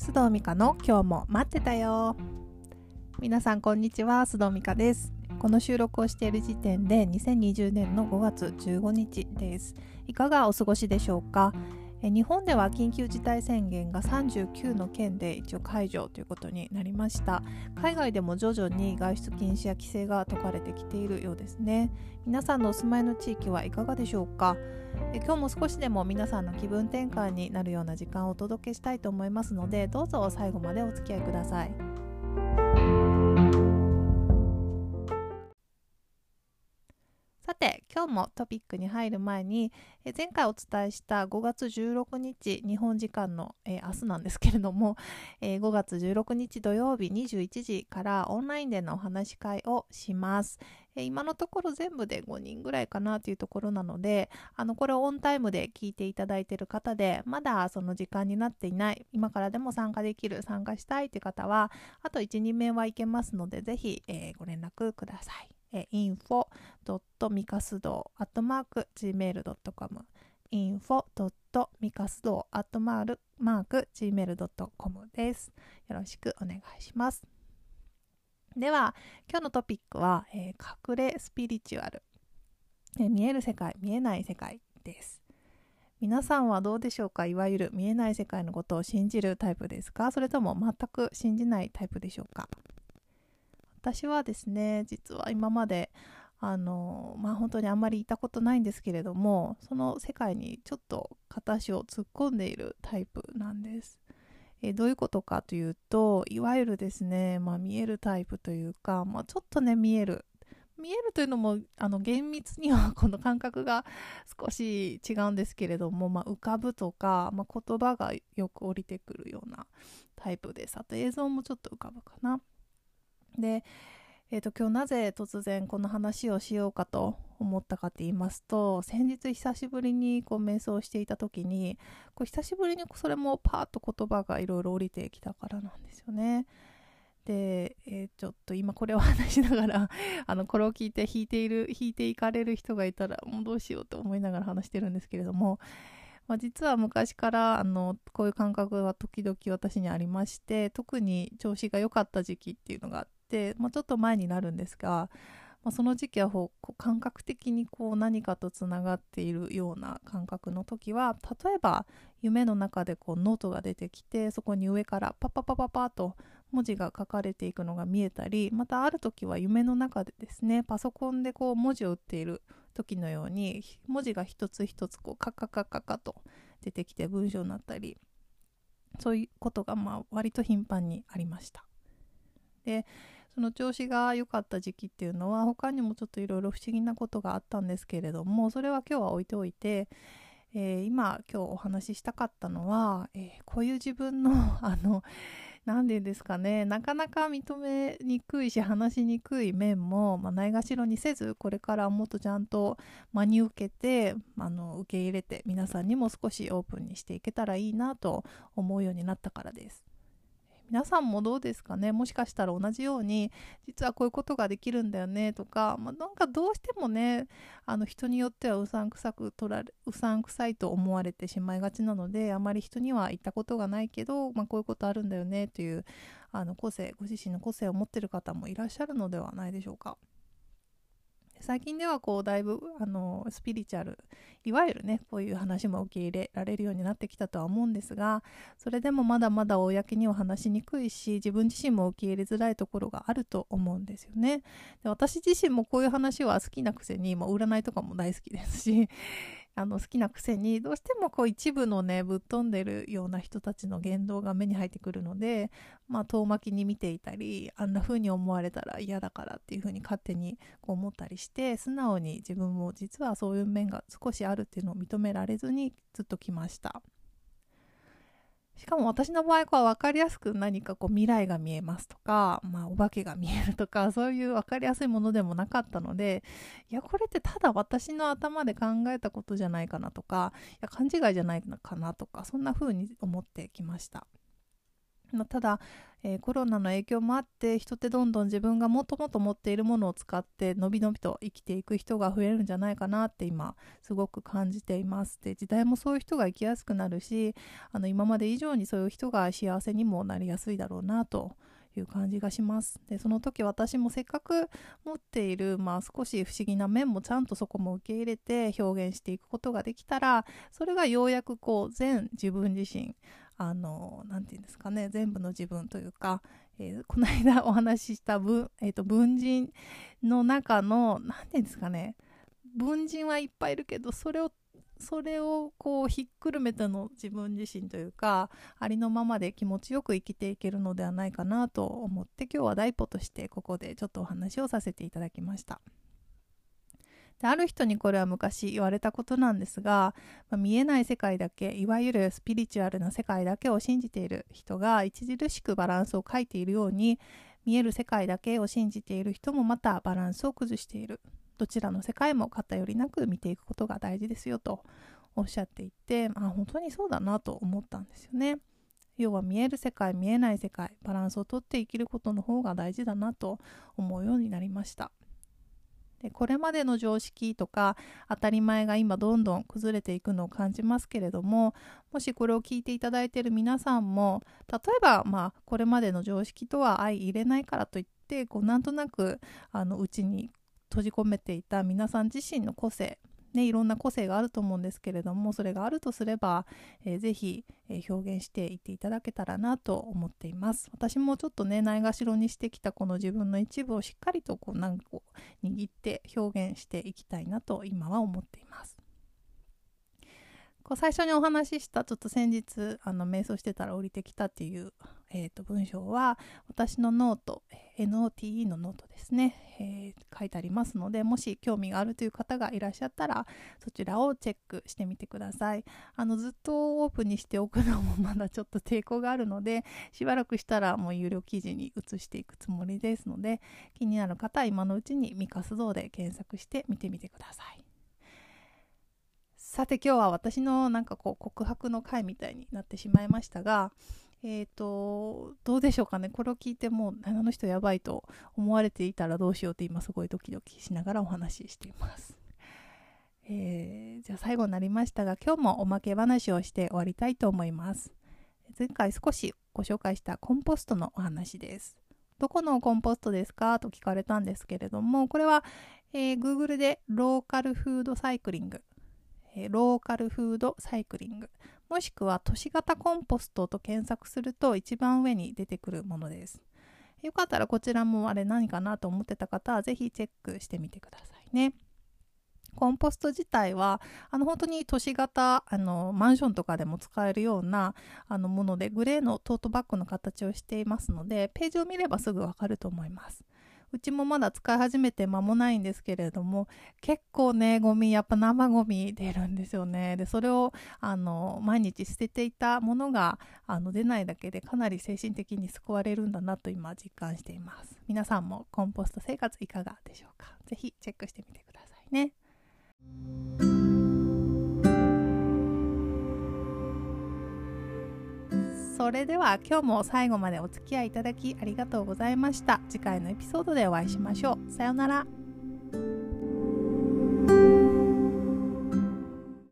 須藤美香の今日も待ってたよ。皆さんこんにちは須藤美香です。この収録をしている時点で2020年の5月15日です。いかがお過ごしでしょうか？日本では緊急事態宣言が39の県で一応解除ということになりました。海外でも徐々に外出禁止や規制が解かれてきているようですね。皆さんのお住まいの地域はいかがでしょうか？今日も少しでも皆さんの気分転換になるような時間をお届けしたいと思いますのでどうぞ最後までお付き合いください。今日もトピックに入る前にえ前回お伝えした5月16日日本時間の、え明日なんですけれども、え5月16日土曜日21時からオンラインでのお話し会をします、え今のところ全部で5人ぐらいかなというところなのであのこれをオンタイムで聞いていただいている方でまだその時間になっていない今からでも参加できる参加したいという方はあと12名はいけますのでぜひ、えー、ご連絡ください。え info.mikasudo.gmail.com info.mikasudo.gmail.com です。よろしくお願いします。では、今日のトピックは、えー、隠れスピリチュアル、えー、見える世界、見えない世界です。皆さんはどうでしょうか？いわゆる見えない世界のことを信じるタイプですか？それとも全く信じないタイプでしょうか？私はですね実は今まであのまあ本当にあんまりいたことないんですけれどもその世界にちょっと片足を突っ込んでいるタイプなんです。えどういうことかというといわゆるですね、まあ、見えるタイプというか、まあ、ちょっとね見える見えるというのもあの厳密には この感覚が少し違うんですけれども、まあ、浮かぶとか、まあ、言葉がよく降りてくるようなタイプですあと映像もちょっと浮かぶかなで、えーと、今日なぜ突然この話をしようかと思ったかって言いますと先日久しぶりにこう瞑想していた時にこう久しぶりにそれもパーッと言葉がいろいろ降りてきたからなんですよね。で、えー、ちょっと今これを話しながら あのこれを聞いて弾いている弾いていかれる人がいたらもうどうしようと思いながら話してるんですけれどもまあ、実は昔からあのこういう感覚は時々私にありまして特に調子が良かった時期っていうのがあっ、まあ、ちょっと前になるんですが、まあ、その時期は感覚的にこう何かとつながっているような感覚の時は例えば夢の中でこうノートが出てきてそこに上からパッパパパパと文字が書かれていくのが見えたりまたある時は夢の中でですねパソコンでこう文字を打っている時のように文字が一つ一つこうカカカカカと出てきて文章になったりそういうことがまあ割と頻繁にありました。でその調子が良かった時期っていうのは他にもちょっといろいろ不思議なことがあったんですけれどもそれは今日は置いておいて、えー、今今日お話ししたかったのは、えー、こういう自分の あの何て言うんですかねなかなか認めにくいし話しにくい面も、まあ、ないがしろにせずこれからもっとちゃんと真に受けてあの受け入れて皆さんにも少しオープンにしていけたらいいなと思うようになったからです。皆さんもどうですかね？もしかしたら同じように実はこういうことができるんだよね？とか、まあ、なんかどうしてもねあの人によってはうさんくさく取られうさんくさいと思われてしまいがちなのであまり人には言ったことがないけど、まあ、こういうことあるんだよね？というあの個性ご自身の個性を持ってる方もいらっしゃるのではないでしょうか。最近ではこうだいぶあのスピリチュアルいわゆるねこういう話も受け入れられるようになってきたとは思うんですがそれでもまだまだ公には話しにくいし自分自身も受け入れづらいところがあると思うんですよね。で私自身もこういう話は好きなくせに、まあ、占いとかも大好きですしあの好きなくせにどうしてもこう一部のねぶっ飛んでるような人たちの言動が目に入ってくるのでまあ遠巻きに見ていたりあんな風に思われたら嫌だからっていう風に勝手にこう思ったりして素直に自分も実はそういう面が少しあるっていうのを認められずにずっときました。しかも私の場合は分かりやすく何かこう未来が見えますとか、まあ、お化けが見えるとか そういう分かりやすいものでもなかったのでいやこれってただ私の頭で考えたことじゃないかなとかいや勘違いじゃないかなとかそんな風に思ってきました。まあ、ただ、えー、コロナの影響もあって人ってどんどん自分がもともと持っているものを使ってのびのびと生きていく人が増えるんじゃないかなって今すごく感じています。で時代もそういう人が生きやすくなるしあの今まで以上にそういう人が幸せにもなりやすいだろうなという感じがします。でその時私もせっかく持っている、まあ、少し不思議な面もちゃんとそこも受け入れて表現していくことができたらそれがようやくこう全自分自身あの何て言うんですかね全部の自分というか、えー、この間お話しした文,、えーと、文人の中の何て言うんですかね文人はいっぱいいるけどそれをそれをこうひっくるめての自分自身というかありのままで気持ちよく生きていけるのではないかなと思って今日は第一歩としてここでちょっとお話をさせていただきました。である人にこれは昔言われたことなんですが、まあ、見えない世界だけいわゆるスピリチュアルな世界だけを信じている人が著しくバランスを書いているように見える世界だけを信じている人もまたバランスを崩しているどちらの世界も偏りなく見ていくことが大事ですよとおっしゃっていて、まあ、本当にそうだなと思ったんですよね。要は見える世界見えない世界バランスをとって生きることの方が大事だなと思うようになりました。でこれまでの常識とか当たり前が今どんどん崩れていくのを感じますけれどももしこれを聞いていただいている皆さんも例えばまあこれまでの常識とは相入れないからといってこうなんとなくあのうちに閉じ込めていた皆さん自身の個性ね、いろんな個性があると思うんですけれどもそれがあるとすれば、えー、ぜひ、え、表現していっていただけたらなと思っています。私もちょっとねないがしろにしてきたこの自分の一部をしっかりとこう何個握って表現していきたいなと今は思っています。こう最初にお話ししたちょっと先日あの瞑想してたら降りてきたっていうえーと、文章は私の note NOTE のノートですね、えー、書いてありますのでもし興味があるという方がいらっしゃったらそちらをチェックしてみてください。あのずっとオープンにしておくのもまだちょっと抵抗があるのでしばらくしたらもう有料記事に移していくつもりですので気になる方は今のうちにミカス像で検索して見てみてください。さて今日は私のなんかこう告白の回みたいになってしまいましたがえっ、ー、と、どうでしょうかね。これを聞いてもう、あの人やばいと思われていたらどうしようって今すごいドキドキしながらお話ししています。えー、じゃあ最後になりましたが、今日もおまけ話をして終わりたいと思います。前回少しご紹介したコンポストのお話です。どこのコンポストですかと聞かれたんですけれども、これは、えー、Google でローカルフードサイクリング、えー、ローカルフードサイクリングもしくは都市型コンポストと検索すると一番上に出てくるものです。よかったらこちらもあれ何かなと思ってた方はぜひチェックしてみてくださいね。コンポスト自体はあの本当に都市型あのマンションとかでも使えるようなあのものでグレーのトートバッグの形をしていますのでページを見ればすぐわかると思います。うちもまだ使い始めて間もないんですけれども結構ねゴミやっぱ生ゴミ出るんですよね。でそれをあの毎日捨てていたものがあの出ないだけでかなり精神的に救われるんだなと今実感しています。皆さんもコンポスト生活いかがでしょうか？ぜひチェックしてみてくださいね。それでは今日も最後までお付き合いいただきありがとうございました。次回のエピソードでお会いしましょう。さようなら。